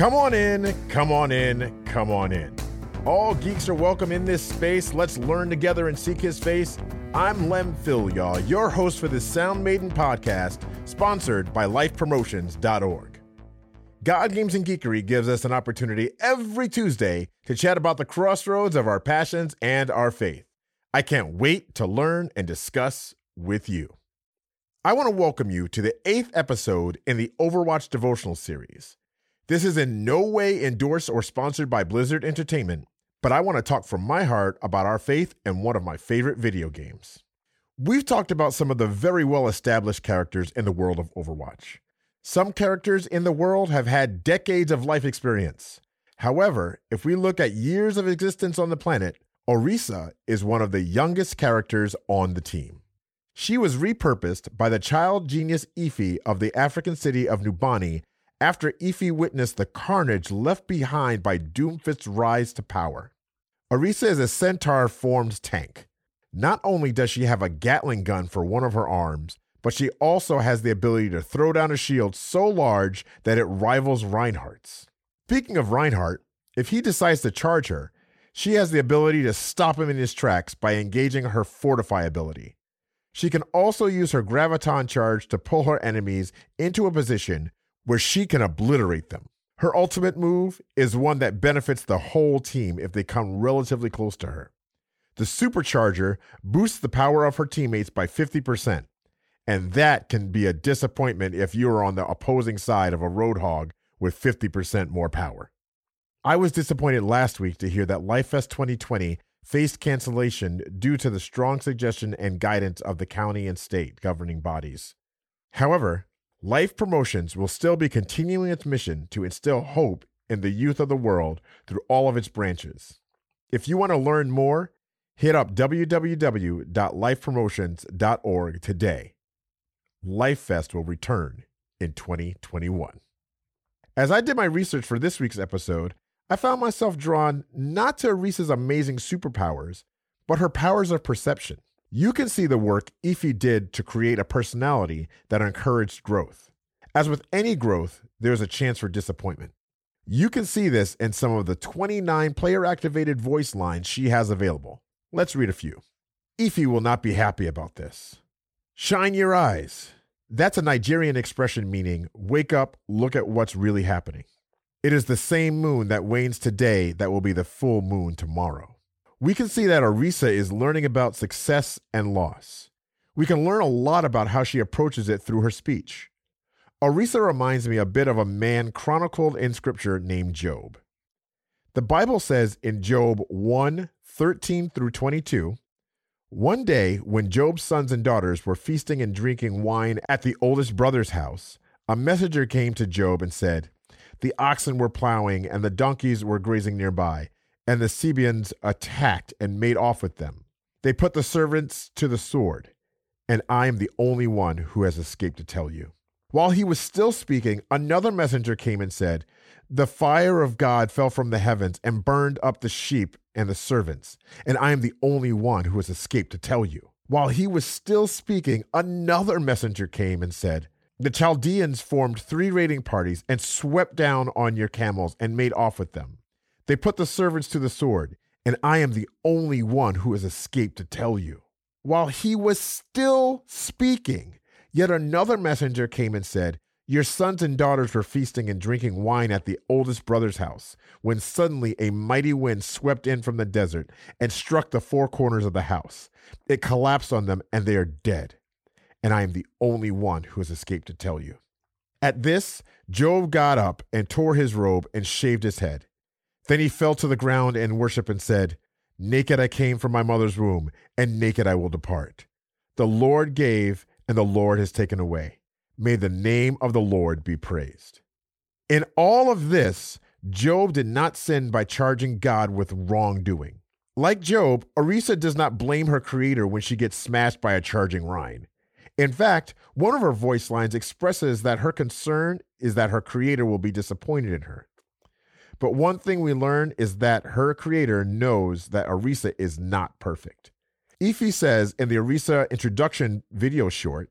Come on in, come on in, come on in. All geeks are welcome in this space. Let's learn together and seek his face. I'm Lem Phil, y'all, your host for the Sound Maiden podcast, sponsored by lifepromotions.org. God Games and Geekery gives us an opportunity every Tuesday to chat about the crossroads of our passions and our faith. I can't wait to learn and discuss with you. I want to welcome you to the eighth episode in the Overwatch devotional series. This is in no way endorsed or sponsored by Blizzard Entertainment, but I want to talk from my heart about our faith and one of my favorite video games. We've talked about some of the very well established characters in the world of Overwatch. Some characters in the world have had decades of life experience. However, if we look at years of existence on the planet, Orisa is one of the youngest characters on the team. She was repurposed by the child genius Efi of the African city of Numbani after Efi witnessed the carnage left behind by Doomfist's rise to power. Orisa is a centaur formed tank. Not only does she have a Gatling gun for one of her arms, but she also has the ability to throw down a shield so large that it rivals Reinhardt's. Speaking of Reinhardt, if he decides to charge her, she has the ability to stop him in his tracks by engaging her Fortify ability. She can also use her Graviton charge to pull her enemies into a position where she can obliterate them. Her ultimate move is one that benefits the whole team if they come relatively close to her. The supercharger boosts the power of her teammates by 50%, and that can be a disappointment if you are on the opposing side of a Roadhog with 50% more power. I was disappointed last week to hear that LifeFest 2020 faced cancellation due to the strong suggestion and guidance of the county and state governing bodies. However, Life Promotions will still be continuing its mission to instill hope in the youth of the world through all of its branches. If you want to learn more, hit up www.lifepromotions.org today. LifeFest will return in 2021. As I did my research for this week's episode, I found myself drawn not to Orisa's amazing superpowers, but her powers of perception. You can see the work Efi did to create a personality that encouraged growth. As with any growth, there's a chance for disappointment. You can see this in some of the 29 player activated voice lines she has available. Let's read a few. Efi will not be happy about this. Shine your eyes. That's a Nigerian expression meaning wake up, look at what's really happening. It is the same moon that wanes today that will be the full moon tomorrow we can see that Orisa is learning about success and loss. We can learn a lot about how she approaches it through her speech. Orisa reminds me a bit of a man chronicled in scripture named Job. The Bible says in Job 1 13 through 22, one day when Job's sons and daughters were feasting and drinking wine at the oldest brother's house, a messenger came to Job and said, The oxen were plowing and the donkeys were grazing nearby and the Sabeans attacked and made off with them. They put the servants to the sword, and I am the only one who has escaped to tell you. While he was still speaking, another messenger came and said, The fire of God fell from the heavens and burned up the sheep and the servants, and I am the only one who has escaped to tell you. While he was still speaking, another messenger came and said, The Chaldeans formed three raiding parties and swept down on your camels and made off with them. They put the servants to the sword, and I am the only one who has escaped to tell you. While he was still speaking, yet another messenger came and said, Your sons and daughters were feasting and drinking wine at the oldest brother's house, when suddenly a mighty wind swept in from the desert and struck the four corners of the house. It collapsed on them, and they are dead. And I am the only one who has escaped to tell you. At this, Job got up and tore his robe and shaved his head. Then he fell to the ground and worshiped and said, Naked I came from my mother's womb, and naked I will depart. The Lord gave, and the Lord has taken away. May the name of the Lord be praised. In all of this, Job did not sin by charging God with wrongdoing. Like Job, Orisa does not blame her creator when she gets smashed by a charging Rein. In fact, one of her voice lines expresses that her concern is that her creator will be disappointed in her. But one thing we learn is that her creator knows that Orisa is not perfect. Efi says in the Orisa introduction video short,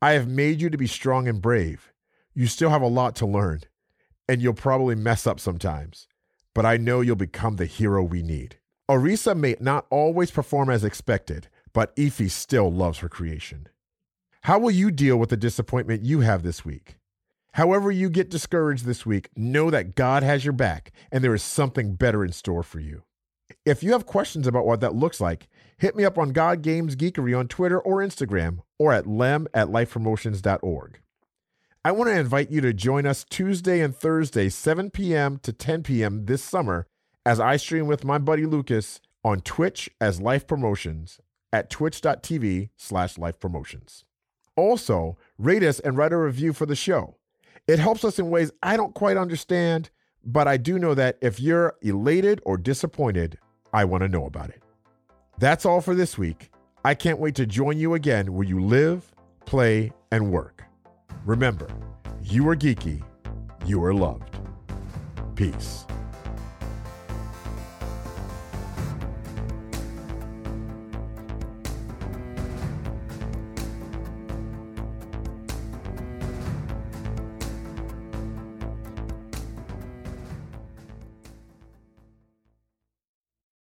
I have made you to be strong and brave. You still have a lot to learn, and you'll probably mess up sometimes, but I know you'll become the hero we need. Orisa may not always perform as expected, but Efi still loves her creation. How will you deal with the disappointment you have this week? However, you get discouraged this week, know that God has your back and there is something better in store for you. If you have questions about what that looks like, hit me up on God Games Geekery on Twitter or Instagram or at lem at lifepromotions.org. I want to invite you to join us Tuesday and Thursday, 7 p.m. to 10 p.m. this summer as I stream with my buddy Lucas on Twitch as Life Promotions at twitch.tv slash life promotions. Also, rate us and write a review for the show. It helps us in ways I don't quite understand, but I do know that if you're elated or disappointed, I want to know about it. That's all for this week. I can't wait to join you again where you live, play, and work. Remember, you are geeky, you are loved. Peace.